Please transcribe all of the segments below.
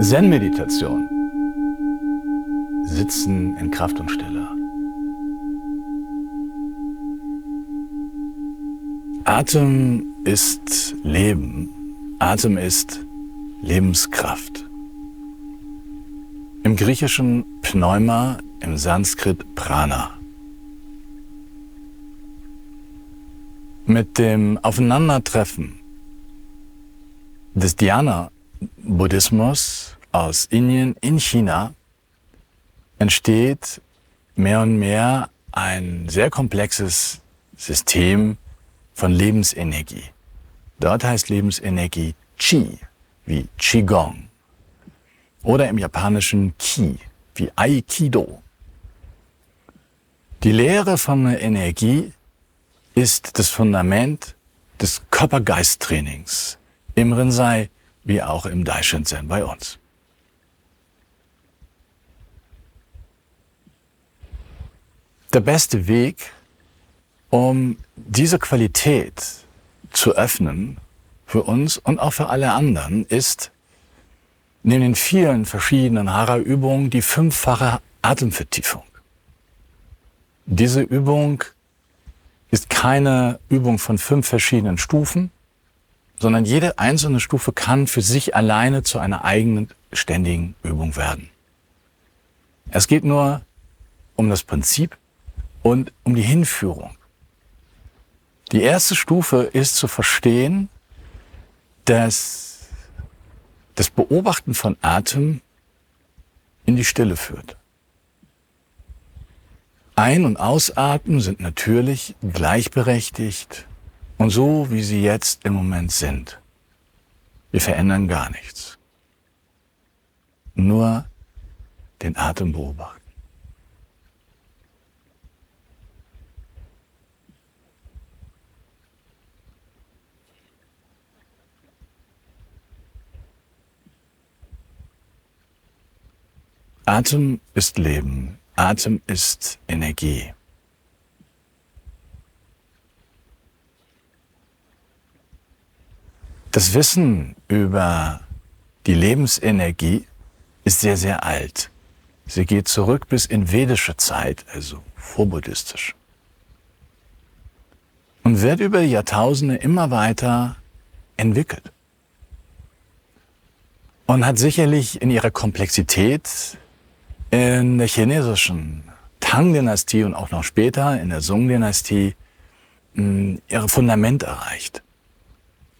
Zen-Meditation. Sitzen in Kraft und Stille. Atem ist Leben. Atem ist Lebenskraft. Im Griechischen Pneuma, im Sanskrit Prana. Mit dem Aufeinandertreffen des Dhyana-Buddhismus aus Indien in China entsteht mehr und mehr ein sehr komplexes System von Lebensenergie. Dort heißt Lebensenergie Qi, wie Qigong. Oder im Japanischen Ki, wie Aikido. Die Lehre von Energie ist das Fundament des Körper-Geist-Trainings im Rinzai wie auch im Daishin-Zen bei uns. Der beste Weg, um diese Qualität zu öffnen für uns und auch für alle anderen, ist neben den vielen verschiedenen Hara-Übungen die fünffache Atemvertiefung. Diese Übung ist keine Übung von fünf verschiedenen Stufen, sondern jede einzelne Stufe kann für sich alleine zu einer eigenen ständigen Übung werden. Es geht nur um das Prinzip und um die Hinführung. Die erste Stufe ist zu verstehen, dass das Beobachten von Atem in die Stille führt. Ein- und Ausatmen sind natürlich gleichberechtigt und so, wie sie jetzt im Moment sind. Wir verändern gar nichts. Nur den Atem beobachten. Atem ist Leben. Atem ist Energie. Das Wissen über die Lebensenergie ist sehr, sehr alt. Sie geht zurück bis in vedische Zeit, also vorbuddhistisch. Und wird über Jahrtausende immer weiter entwickelt. Und hat sicherlich in ihrer Komplexität in der chinesischen Tang-Dynastie und auch noch später in der Song-Dynastie hm, ihre Fundament erreicht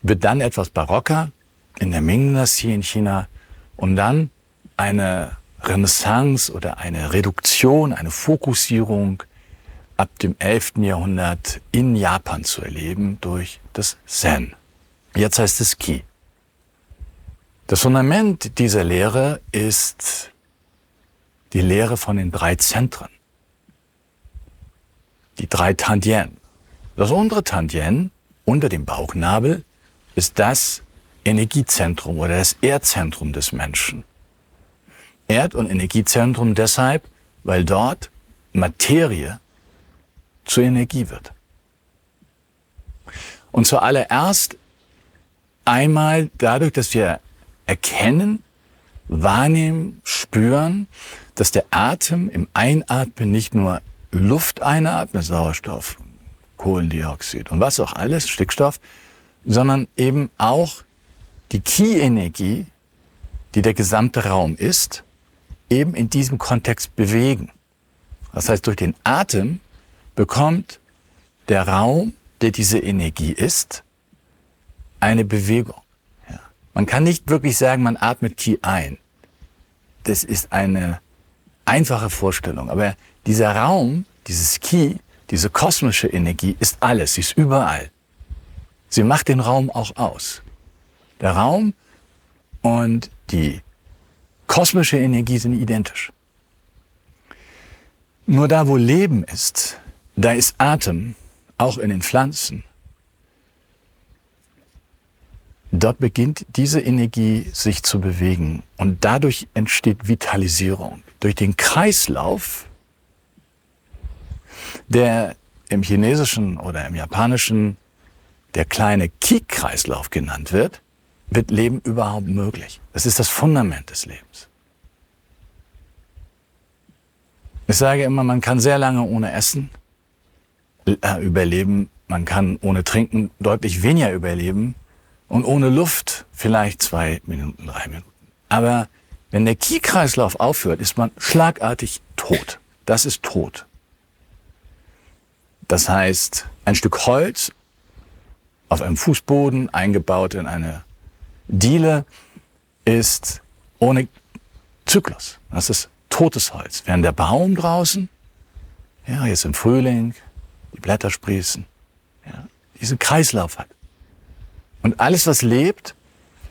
wird dann etwas barocker in der Ming-Dynastie in China und dann eine Renaissance oder eine Reduktion, eine Fokussierung ab dem 11. Jahrhundert in Japan zu erleben durch das Zen. Jetzt heißt es Ki. Das Fundament dieser Lehre ist die Lehre von den drei Zentren. Die drei Tantien. Das untere Tantien unter dem Bauchnabel ist das Energiezentrum oder das Erdzentrum des Menschen. Erd- und Energiezentrum deshalb, weil dort Materie zur Energie wird. Und zuallererst einmal dadurch, dass wir erkennen, wahrnehmen, spüren, dass der Atem im Einatmen nicht nur Luft einatmet, Sauerstoff, Kohlendioxid und was auch alles, Stickstoff, sondern eben auch die Key-Energie, die der gesamte Raum ist, eben in diesem Kontext bewegen. Das heißt, durch den Atem bekommt der Raum, der diese Energie ist, eine Bewegung. Man kann nicht wirklich sagen, man atmet Ki ein. Das ist eine einfache Vorstellung. Aber dieser Raum, dieses Ki, diese kosmische Energie ist alles, sie ist überall. Sie macht den Raum auch aus. Der Raum und die kosmische Energie sind identisch. Nur da, wo Leben ist, da ist Atem, auch in den Pflanzen. Dort beginnt diese Energie sich zu bewegen und dadurch entsteht Vitalisierung. durch den Kreislauf, der im chinesischen oder im japanischen der kleine Ki-Kreislauf genannt wird, wird Leben überhaupt möglich. Das ist das Fundament des Lebens. Ich sage immer, man kann sehr lange ohne Essen äh, überleben, man kann ohne Trinken deutlich weniger überleben und ohne Luft vielleicht zwei Minuten, drei Minuten. Aber wenn der Ki-Kreislauf aufhört, ist man schlagartig tot. Das ist tot. Das heißt, ein Stück Holz auf einem Fußboden eingebaut in eine Diele ist ohne Zyklus. Das ist totes Holz. Während der Baum draußen, ja, jetzt im Frühling, die Blätter sprießen, ja, diesen Kreislauf hat. Und alles, was lebt,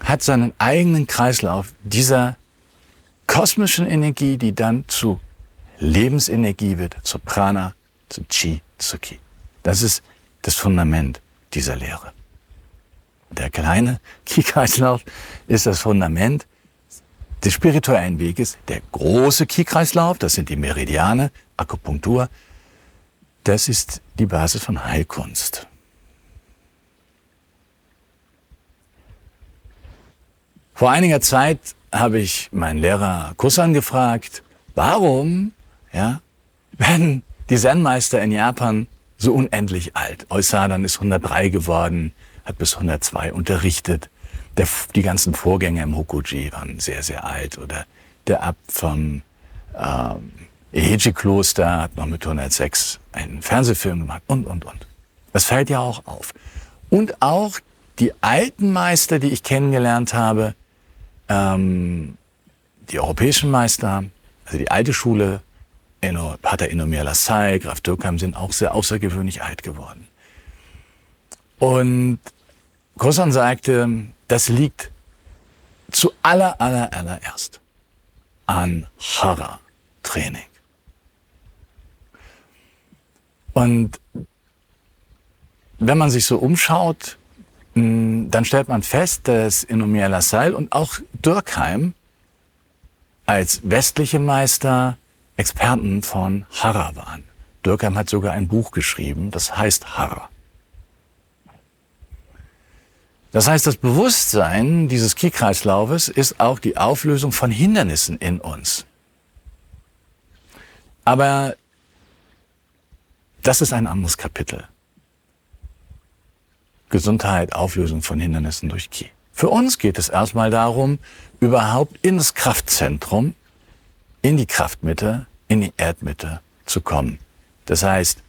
hat seinen eigenen Kreislauf dieser kosmischen Energie, die dann zu Lebensenergie wird, zu Prana, zu Chi, zu Ki. Das ist das Fundament dieser Lehre. Der kleine Ki-Kreislauf ist das Fundament des spirituellen Weges. Der große Ki-Kreislauf, das sind die Meridiane, Akupunktur, das ist die Basis von Heilkunst. Vor einiger Zeit habe ich meinen Lehrer Kusan gefragt, warum ja, werden die Zen-Meister in Japan so unendlich alt? Oisadan ist 103 geworden, hat bis 102 unterrichtet. Der, die ganzen Vorgänger im Hokuji waren sehr, sehr alt. Oder der Abt vom ähm, Eheji-Kloster hat noch mit 106 einen Fernsehfilm gemacht und, und, und. Das fällt ja auch auf. Und auch die alten Meister, die ich kennengelernt habe, ähm, die europäischen Meister, also die alte Schule, Pater Inomir Lassalle, Graf Dürkheim sind auch sehr außergewöhnlich alt geworden. Und Kosan sagte, das liegt zu aller, aller, allererst an Hara-Training. Und wenn man sich so umschaut, dann stellt man fest, dass Inomir Lassalle und auch Dürkheim als westliche Meister Experten von Hara waren. Dürkheim hat sogar ein Buch geschrieben, das heißt Hara. Das heißt, das Bewusstsein dieses Ki-Kreislaufes ist auch die Auflösung von Hindernissen in uns. Aber das ist ein anderes Kapitel. Gesundheit, Auflösung von Hindernissen durch Ki. Für uns geht es erstmal darum, überhaupt ins Kraftzentrum, in die Kraftmitte, in die Erdmitte zu kommen. Das heißt,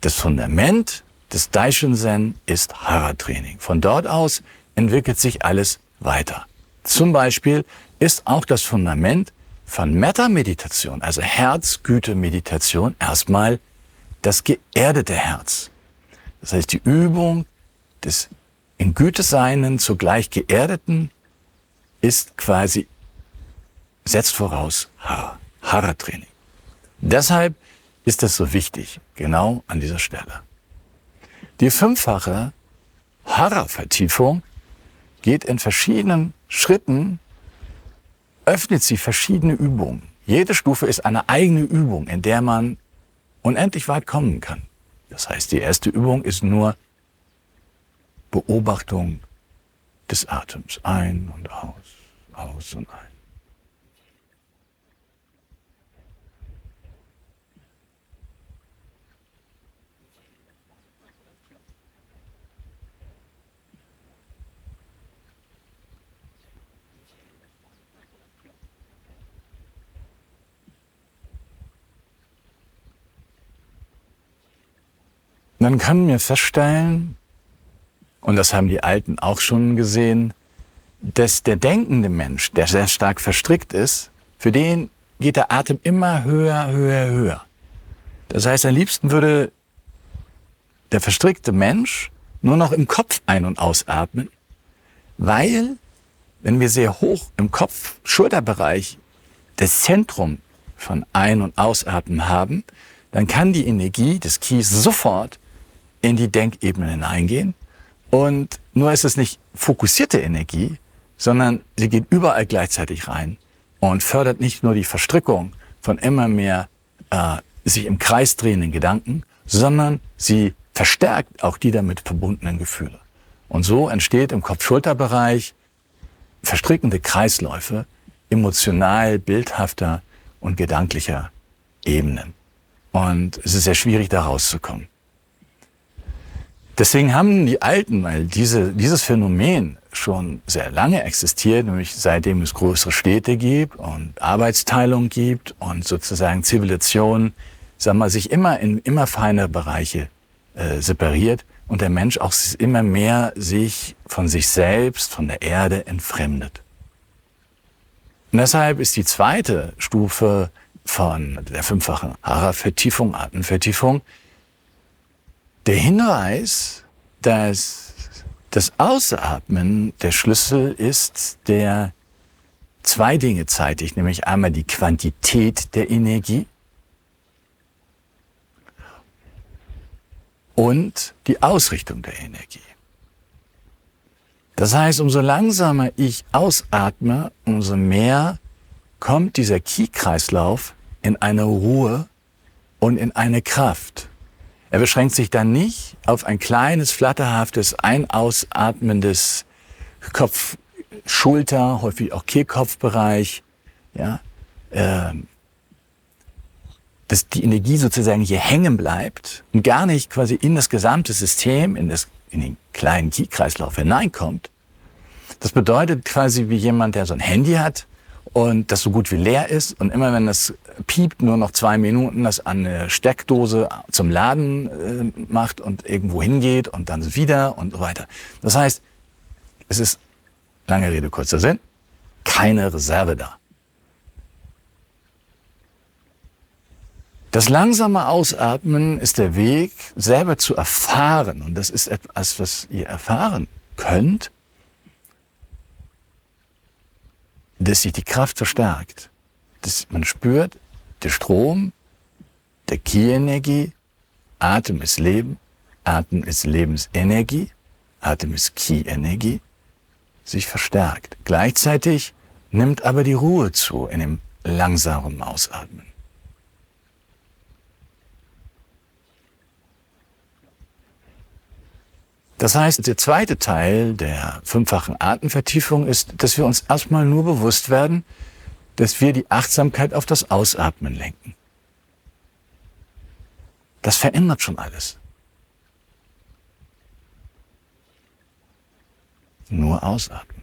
das Fundament des Daishin Zen ist Hara-Training. Von dort aus entwickelt sich alles weiter. Zum Beispiel ist auch das Fundament von Metta-Meditation, also Herzgüte-Meditation, erstmal das geerdete Herz. Das heißt, die Übung des in Güte Seinen zugleich geerdeten ist quasi, setzt voraus Hara, Hara-Training. Deshalb ist das so wichtig, genau an dieser Stelle. Die fünffache Hara-Vertiefung geht in verschiedenen Schritten, öffnet sie verschiedene Übungen. Jede Stufe ist eine eigene Übung, in der man unendlich weit kommen kann. Das heißt, die erste Übung ist nur Beobachtung des Atems. Ein und aus, aus und ein. Dann kann mir feststellen, und das haben die Alten auch schon gesehen, dass der denkende Mensch, der sehr stark verstrickt ist, für den geht der Atem immer höher, höher, höher. Das heißt, am liebsten würde der verstrickte Mensch nur noch im Kopf ein- und ausatmen, weil wenn wir sehr hoch im Kopf, Schulterbereich, das Zentrum von Ein- und Ausatmen haben, dann kann die Energie des Kies sofort in die Denkebene hineingehen. Und nur ist es nicht fokussierte Energie, sondern sie geht überall gleichzeitig rein und fördert nicht nur die Verstrickung von immer mehr äh, sich im Kreis drehenden Gedanken, sondern sie verstärkt auch die damit verbundenen Gefühle. Und so entsteht im Kopf-Schulter-Bereich verstrickende Kreisläufe emotional bildhafter und gedanklicher Ebenen. Und es ist sehr schwierig, da rauszukommen. Deswegen haben die Alten, weil diese, dieses Phänomen schon sehr lange existiert, nämlich seitdem es größere Städte gibt und Arbeitsteilung gibt und sozusagen Zivilisation, sagen wir, sich immer in immer feinere Bereiche äh, separiert und der Mensch auch immer mehr sich von sich selbst, von der Erde entfremdet. Und deshalb ist die zweite Stufe von der fünffachen Hara-Vertiefung, Atemvertiefung, der Hinweis, dass das Ausatmen der Schlüssel ist, der zwei Dinge zeitigt, nämlich einmal die Quantität der Energie und die Ausrichtung der Energie. Das heißt, umso langsamer ich ausatme, umso mehr kommt dieser Ki-Kreislauf in eine Ruhe und in eine Kraft. Er beschränkt sich dann nicht auf ein kleines, flatterhaftes, ein-ausatmendes Kopf, Schulter, häufig auch Kehlkopfbereich, ja, ähm, dass die Energie sozusagen hier hängen bleibt und gar nicht quasi in das gesamte System, in, das, in den kleinen Ki-Kreislauf hineinkommt. Das bedeutet quasi wie jemand, der so ein Handy hat und das so gut wie leer ist und immer wenn das piept, nur noch zwei Minuten das an eine Steckdose zum Laden äh, macht und irgendwo hingeht und dann wieder und so weiter. Das heißt, es ist, lange Rede, kurzer Sinn, keine Reserve da. Das langsame Ausatmen ist der Weg, selber zu erfahren. Und das ist etwas, was ihr erfahren könnt, dass sich die Kraft verstärkt. Dass man spürt, der Strom der Ki-Energie, Atem ist Leben, Atem ist Lebensenergie, Atem ist Ki-Energie, sich verstärkt. Gleichzeitig nimmt aber die Ruhe zu in dem langsamen Ausatmen. Das heißt, der zweite Teil der fünffachen Atemvertiefung ist, dass wir uns erstmal nur bewusst werden, dass wir die Achtsamkeit auf das Ausatmen lenken. Das verändert schon alles. Nur ausatmen.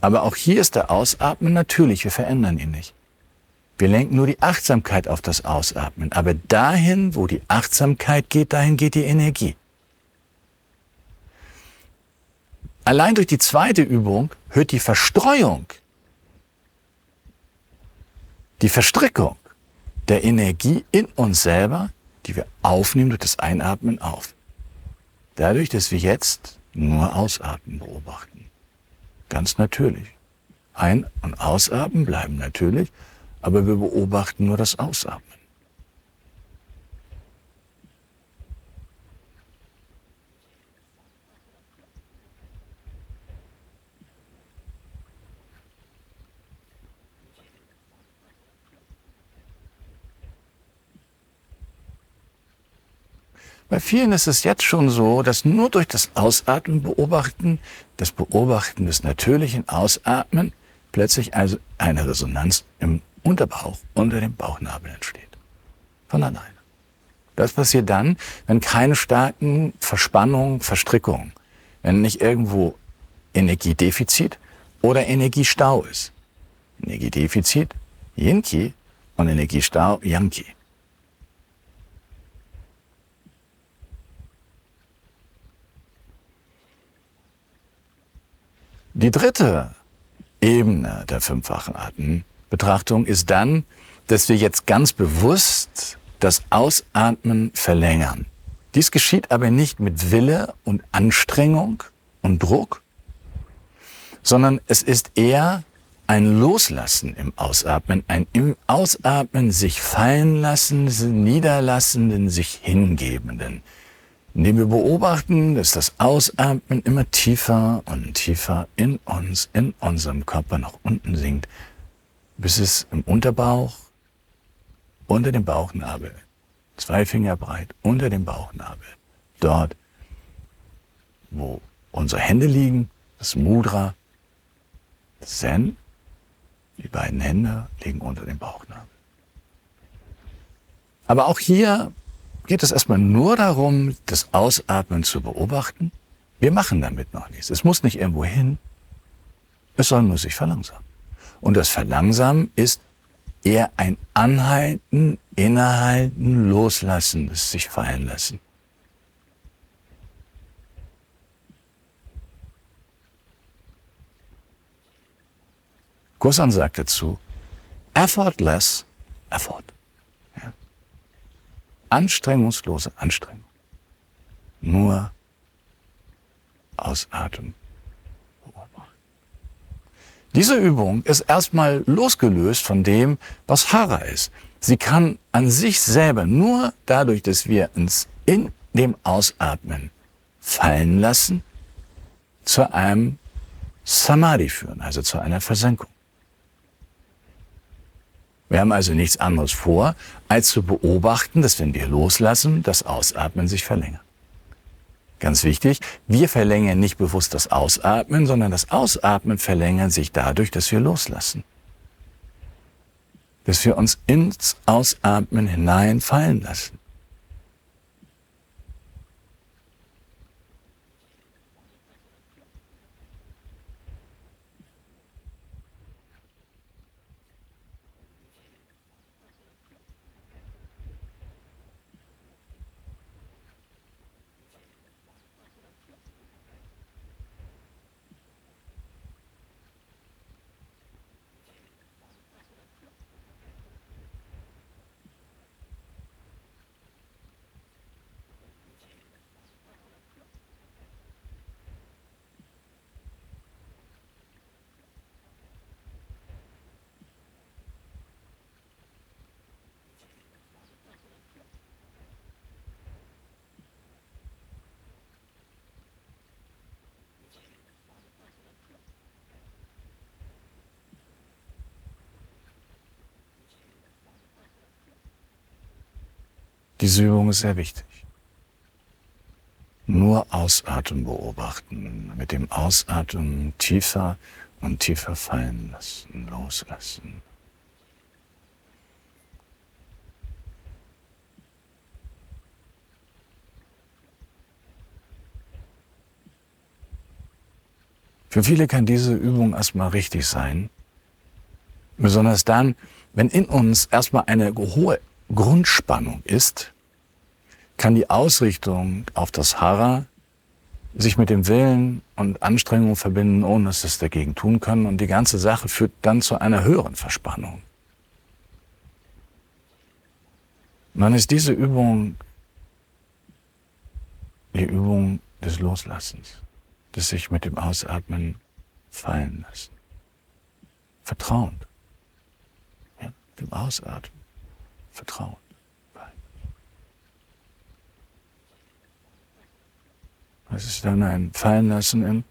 Aber auch hier ist der Ausatmen natürlich, wir verändern ihn nicht. Wir lenken nur die Achtsamkeit auf das Ausatmen. Aber dahin, wo die Achtsamkeit geht, dahin geht die Energie. Allein durch die zweite Übung hört die Verstreuung, die Verstrickung der Energie in uns selber, die wir aufnehmen durch das Einatmen auf. Dadurch, dass wir jetzt nur Ausatmen beobachten. Ganz natürlich. Ein- und Ausatmen bleiben natürlich, aber wir beobachten nur das Ausatmen. Bei vielen ist es jetzt schon so, dass nur durch das Ausatmen beobachten, das Beobachten des natürlichen Ausatmen, plötzlich also eine Resonanz im Unterbauch, unter dem Bauchnabel entsteht. Von alleine. Das passiert dann, wenn keine starken Verspannungen, Verstrickungen, wenn nicht irgendwo Energiedefizit oder Energiestau ist. Energiedefizit, Yin-Ki und Energiestau, Yang-Ki. Die dritte Ebene der fünffachen Atembetrachtung ist dann, dass wir jetzt ganz bewusst das Ausatmen verlängern. Dies geschieht aber nicht mit Wille und Anstrengung und Druck, sondern es ist eher ein Loslassen im Ausatmen, ein im Ausatmen sich fallen lassen, niederlassenden, sich hingebenden, indem wir beobachten, dass das Ausatmen immer tiefer und tiefer in uns, in unserem Körper nach unten sinkt bis es im Unterbauch, unter dem Bauchnabel, zwei Finger breit, unter dem Bauchnabel, dort, wo unsere Hände liegen, das Mudra, das Zen, die beiden Hände liegen unter dem Bauchnabel. Aber auch hier geht es erstmal nur darum, das Ausatmen zu beobachten. Wir machen damit noch nichts. Es muss nicht irgendwo hin. Es soll nur sich verlangsamen. Und das Verlangsamen ist eher ein Anhalten, Innehalten, Loslassen, das sich fallen lassen. Gosan sagt dazu, effortless effort. Anstrengungslose Anstrengung. Nur ausatmen. Diese Übung ist erstmal losgelöst von dem, was Hara ist. Sie kann an sich selber nur dadurch, dass wir uns in dem Ausatmen fallen lassen, zu einem Samadhi führen, also zu einer Versenkung. Wir haben also nichts anderes vor, als zu beobachten, dass wenn wir loslassen, das Ausatmen sich verlängert. Ganz wichtig, wir verlängern nicht bewusst das Ausatmen, sondern das Ausatmen verlängert sich dadurch, dass wir loslassen. Dass wir uns ins Ausatmen hineinfallen lassen. Diese Übung ist sehr wichtig. Nur Ausatmen beobachten, mit dem Ausatmen tiefer und tiefer fallen lassen, loslassen. Für viele kann diese Übung erstmal richtig sein, besonders dann, wenn in uns erstmal eine hohe Grundspannung ist, kann die Ausrichtung auf das Hara sich mit dem Willen und Anstrengung verbinden, ohne dass es dagegen tun kann. Und die ganze Sache führt dann zu einer höheren Verspannung. Dann ist diese Übung die Übung des Loslassens, des sich mit dem Ausatmen fallen lassen. Vertrauen. Ja, dem Ausatmen. Vertrauen. Es ist dann ein Fallenlassen im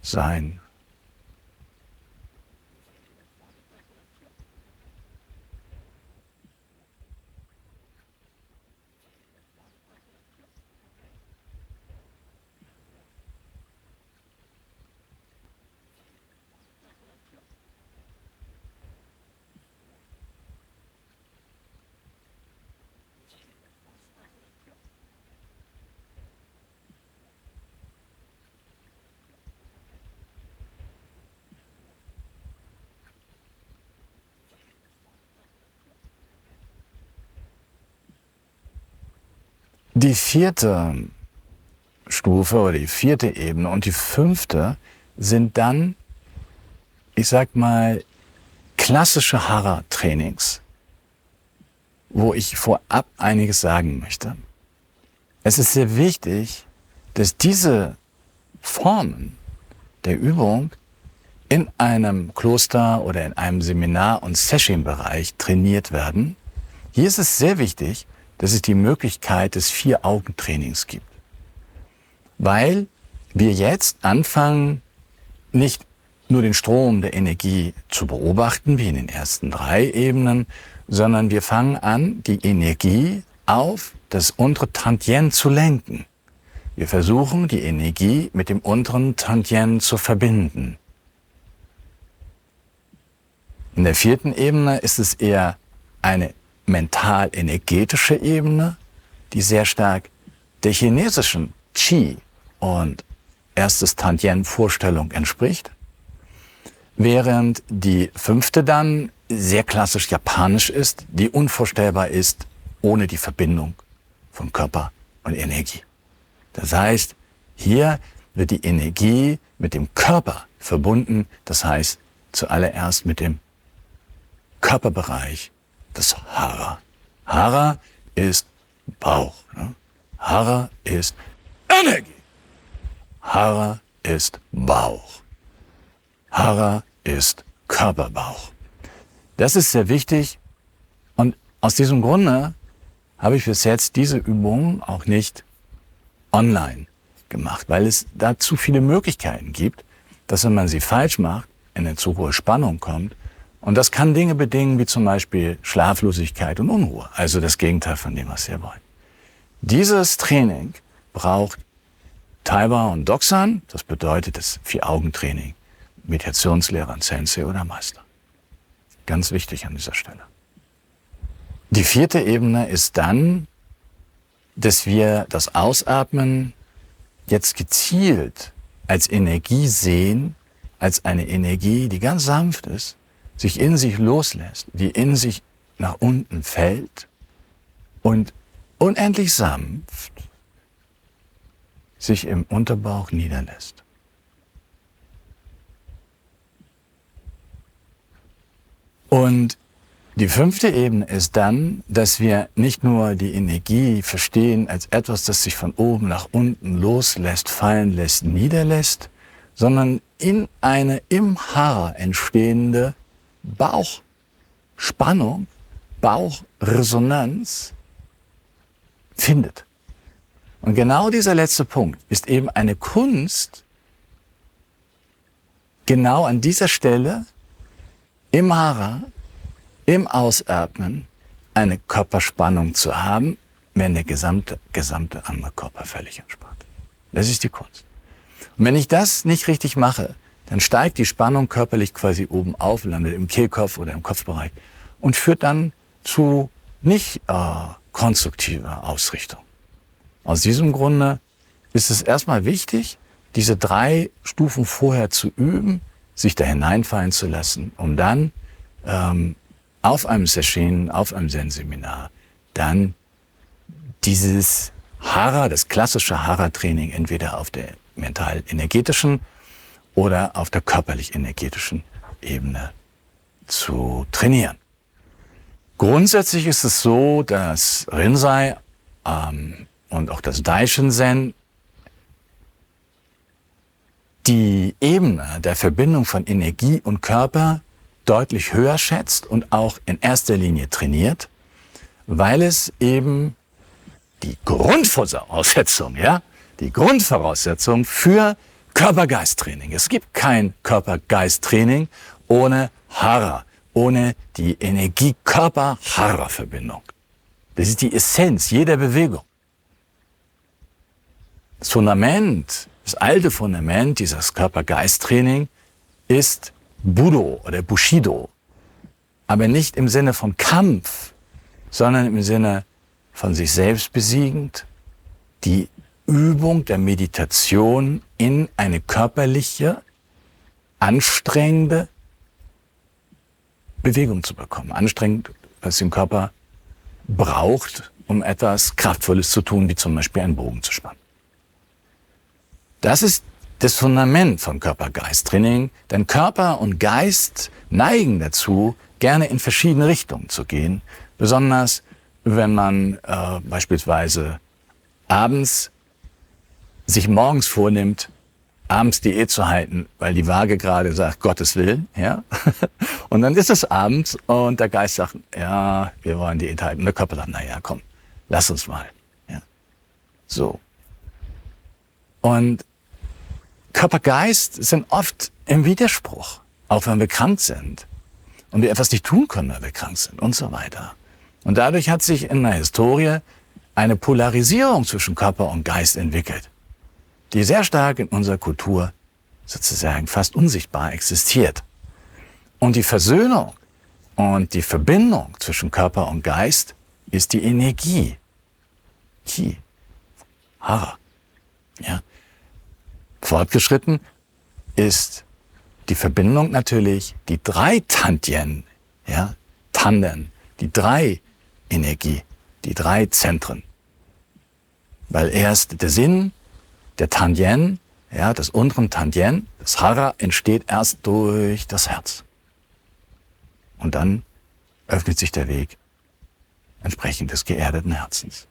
Sein. Die vierte Stufe oder die vierte Ebene und die fünfte sind dann, ich sag mal, klassische Hara-Trainings, wo ich vorab einiges sagen möchte. Es ist sehr wichtig, dass diese Formen der Übung in einem Kloster oder in einem Seminar- und Session-Bereich trainiert werden. Hier ist es sehr wichtig, dass es die Möglichkeit des Vier-Augen-Trainings gibt. Weil wir jetzt anfangen, nicht nur den Strom der Energie zu beobachten, wie in den ersten drei Ebenen, sondern wir fangen an, die Energie auf das untere Tantien zu lenken. Wir versuchen, die Energie mit dem unteren Tantien zu verbinden. In der vierten Ebene ist es eher eine mental-energetische Ebene, die sehr stark der chinesischen Qi und erstes Tantien-Vorstellung entspricht, während die fünfte dann sehr klassisch japanisch ist, die unvorstellbar ist ohne die Verbindung von Körper und Energie. Das heißt, hier wird die Energie mit dem Körper verbunden, das heißt zuallererst mit dem Körperbereich des Hara. Hara ist Bauch. Ne? Hara ist Energie. Hara ist Bauch. Hara ist Körperbauch. Das ist sehr wichtig und aus diesem Grunde habe ich bis jetzt diese Übung auch nicht online gemacht, weil es da zu viele Möglichkeiten gibt, dass wenn man sie falsch macht, in eine zu hohe Spannung kommt. Und das kann Dinge bedingen wie zum Beispiel Schlaflosigkeit und Unruhe, also das Gegenteil von dem, was wir wollen. Dieses Training braucht Taiba und Doxan, das bedeutet das Vier-Augen-Training, Meditationslehrer, Sensei oder Meister. Ganz wichtig an dieser Stelle. Die vierte Ebene ist dann, dass wir das Ausatmen jetzt gezielt als Energie sehen, als eine Energie, die ganz sanft ist, sich in sich loslässt, die in sich nach unten fällt und unendlich sanft sich im Unterbauch niederlässt. Und die fünfte Ebene ist dann, dass wir nicht nur die Energie verstehen als etwas, das sich von oben nach unten loslässt, fallen lässt, niederlässt, sondern in eine im Haar entstehende Bauchspannung, Bauchresonanz findet. Und genau dieser letzte Punkt ist eben eine Kunst, genau an dieser Stelle im Hara im Ausatmen eine Körperspannung zu haben, wenn der gesamte, gesamte andere Körper völlig entspannt. Das ist die Kunst. Und wenn ich das nicht richtig mache, dann steigt die Spannung körperlich quasi oben auf, landet im Kehlkopf oder im Kopfbereich und führt dann zu nicht äh, konstruktiver Ausrichtung. Aus diesem Grunde ist es erstmal wichtig, diese drei Stufen vorher zu üben, sich da hineinfallen zu lassen, um dann ähm, auf einem Session, auf einem Zen-Seminar, dann dieses Hara, das klassische Hara-Training, entweder auf der mental-energetischen oder auf der körperlich-energetischen Ebene zu trainieren. Grundsätzlich ist es so, dass Rinzai ähm, und auch das Daishin Zen die Ebene der Verbindung von Energie und Körper deutlich höher schätzt und auch in erster Linie trainiert, weil es eben die Grundvoraussetzung, ja, die Grundvoraussetzung für Körper-Geist-Training. Es gibt kein Körper-Geist-Training ohne Hara, ohne die Energie-Körper-Hara-Verbindung. Das ist die Essenz jeder Bewegung. Das Fundament, das alte Fundament dieses Körper-Geist-Training ist Budo oder Bushido. Aber nicht im Sinne von Kampf, sondern im Sinne von sich selbst besiegend, die Übung der Meditation in eine körperliche, anstrengende Bewegung zu bekommen. Anstrengend, was den Körper braucht, um etwas Kraftvolles zu tun, wie zum Beispiel einen Bogen zu spannen. Das ist das Fundament von Körper-Geist-Training, denn Körper und Geist neigen dazu, gerne in verschiedene Richtungen zu gehen, besonders wenn man äh, beispielsweise abends sich morgens vornimmt, abends Diät zu halten, weil die Waage gerade sagt, Gottes Willen, ja. Und dann ist es abends und der Geist sagt, ja, wir wollen Diät halten. Der Körper sagt, na ja, komm, lass uns mal, ja. So. Und Körper-Geist sind oft im Widerspruch, auch wenn wir krank sind und wir etwas nicht tun können, weil wir krank sind und so weiter. Und dadurch hat sich in der Historie eine Polarisierung zwischen Körper und Geist entwickelt, die sehr stark in unserer Kultur sozusagen fast unsichtbar existiert. Und die Versöhnung und die Verbindung zwischen Körper und Geist ist die Energie. Ki. Hara. Ja. Fortgeschritten ist die Verbindung natürlich die drei Tantien, ja, Tanden, die drei Energie, die drei Zentren. Weil erst der Sinn, der Tantien, ja, des unteren Tantien, das Hara entsteht erst durch das Herz. Und dann öffnet sich der Weg entsprechend des geerdeten Herzens.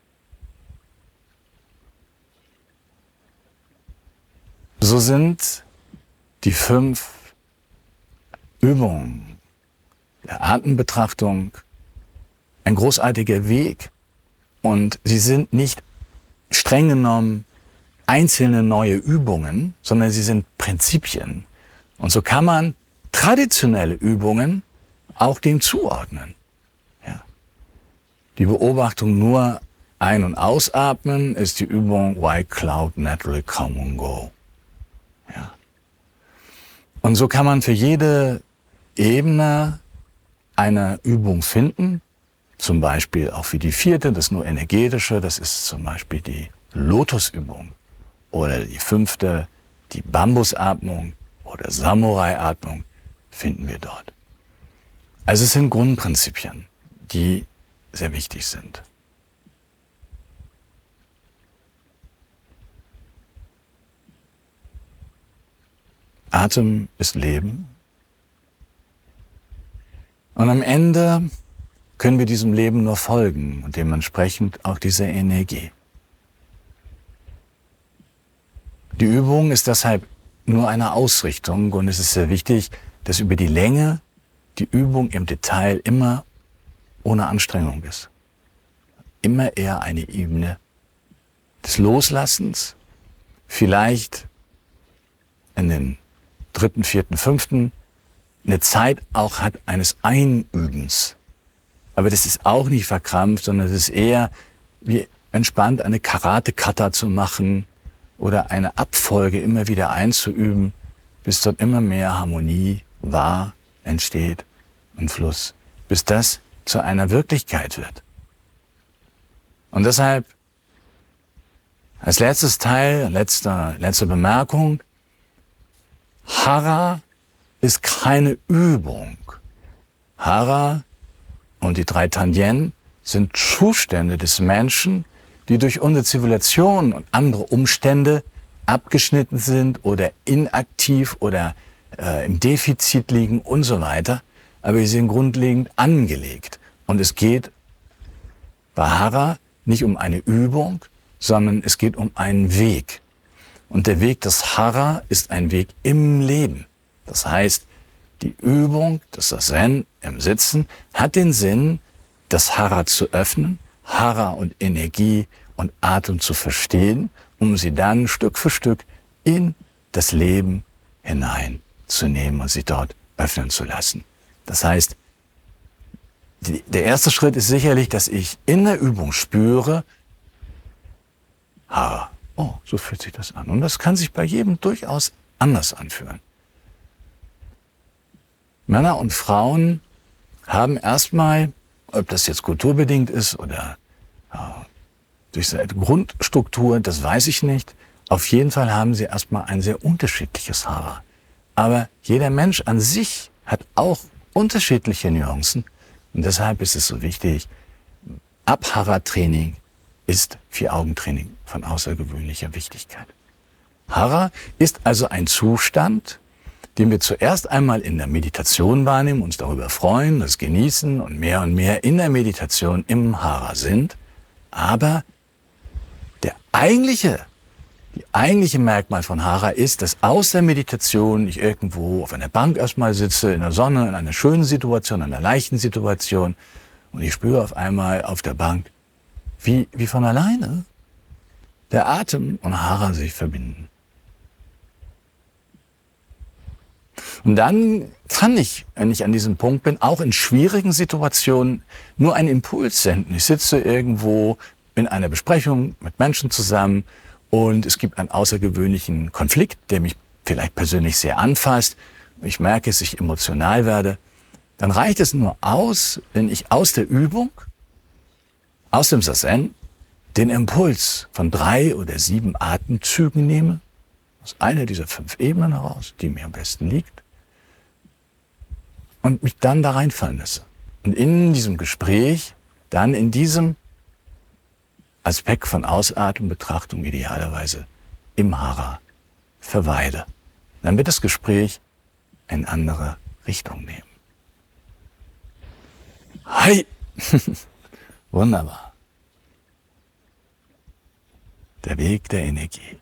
So sind die fünf Übungen der Atembetrachtung ein großartiger Weg und sie sind nicht streng genommen einzelne neue Übungen, sondern sie sind Prinzipien. Und so kann man traditionelle Übungen auch dem zuordnen. Ja. Die Beobachtung nur ein- und ausatmen ist die Übung White Cloud Naturally Come and Go. Ja. Und so kann man für jede Ebene eine Übung finden, zum Beispiel auch für die vierte, das nur energetische, das ist zum Beispiel die Lotusübung oder die fünfte, die Bambusatmung oder Samurai-Atmung finden wir dort. Also es sind Grundprinzipien, die sehr wichtig sind. Atem ist Leben. Und am Ende können wir diesem Leben nur folgen und dementsprechend auch dieser Energie. Die Übung ist deshalb nur eine Ausrichtung und es ist sehr wichtig, dass über die Länge die Übung im Detail immer ohne Anstrengung ist. Immer eher eine Ebene des Loslassens, vielleicht in den dritten, vierten, fünften eine Zeit auch hat eines Einübens. Aber das ist auch nicht verkrampft, sondern es ist eher wie entspannt eine Karate-Kata zu machen oder eine Abfolge immer wieder einzuüben, bis dort immer mehr Harmonie wahr entsteht und Fluss, bis das zu einer Wirklichkeit wird. Und deshalb als letztes Teil, letzte, letzte Bemerkung, Hara ist keine Übung. Hara und die drei Tandien sind Zustände des Menschen, die durch unsere Zivilisation und andere Umstände abgeschnitten sind oder inaktiv oder äh, im Defizit liegen und so weiter. Aber sie sind grundlegend angelegt. Und es geht bei Hara nicht um eine Übung, sondern es geht um einen Weg. Und der Weg des Hara ist ein Weg im Leben. Das heißt, die Übung, das Zen im Sitzen, hat den Sinn, das Hara zu öffnen, Hara und Energie und Atem zu verstehen, um sie dann Stück für Stück in das Leben hineinzunehmen und sie dort öffnen zu lassen. Das heißt, die, der erste Schritt ist sicherlich, dass ich in der Übung spüre, Hara, oh, so fühlt sich das an. Und das kann sich bei jedem durchaus anders anfühlen. Männer und Frauen haben erstmal, ob das jetzt kulturbedingt ist oder ja, durch seine Grundstruktur, das weiß ich nicht. Auf jeden Fall haben sie erstmal ein sehr unterschiedliches Haar. Aber jeder Mensch an sich hat auch unterschiedliche Nuancen. Und deshalb ist es so wichtig, Abhara-Training ist Vier-Augen-Training von außergewöhnlicher Wichtigkeit. Hara ist also ein Zustand, den wir zuerst einmal in der Meditation wahrnehmen, uns darüber freuen, das genießen und mehr und mehr in der Meditation im Hara sind. Aber der eigentliche, die eigentliche Merkmal von Hara ist, dass aus der Meditation ich irgendwo auf einer Bank erstmal sitze, in der Sonne, in einer schönen Situation, in einer leichten Situation und ich spüre auf einmal auf der Bank, wie, wie von alleine der Atem und Hara sich verbinden. Dann kann ich, wenn ich an diesem Punkt bin, auch in schwierigen Situationen nur einen Impuls senden. Ich sitze irgendwo in einer Besprechung mit Menschen zusammen und es gibt einen außergewöhnlichen Konflikt, der mich vielleicht persönlich sehr anfasst. Ich merke, dass ich emotional werde. Dann reicht es nur aus, wenn ich aus der Übung, aus dem Sazen, den Impuls von drei oder sieben Atemzügen nehme, aus einer dieser fünf Ebenen heraus, die mir am besten liegt, und mich dann da reinfallen lasse. Und in diesem Gespräch, dann in diesem Aspekt von Ausatmung, Betrachtung idealerweise im Hara verweile. Dann wird das Gespräch eine andere Richtung nehmen. Hi! Wunderbar. Der Weg der Energie.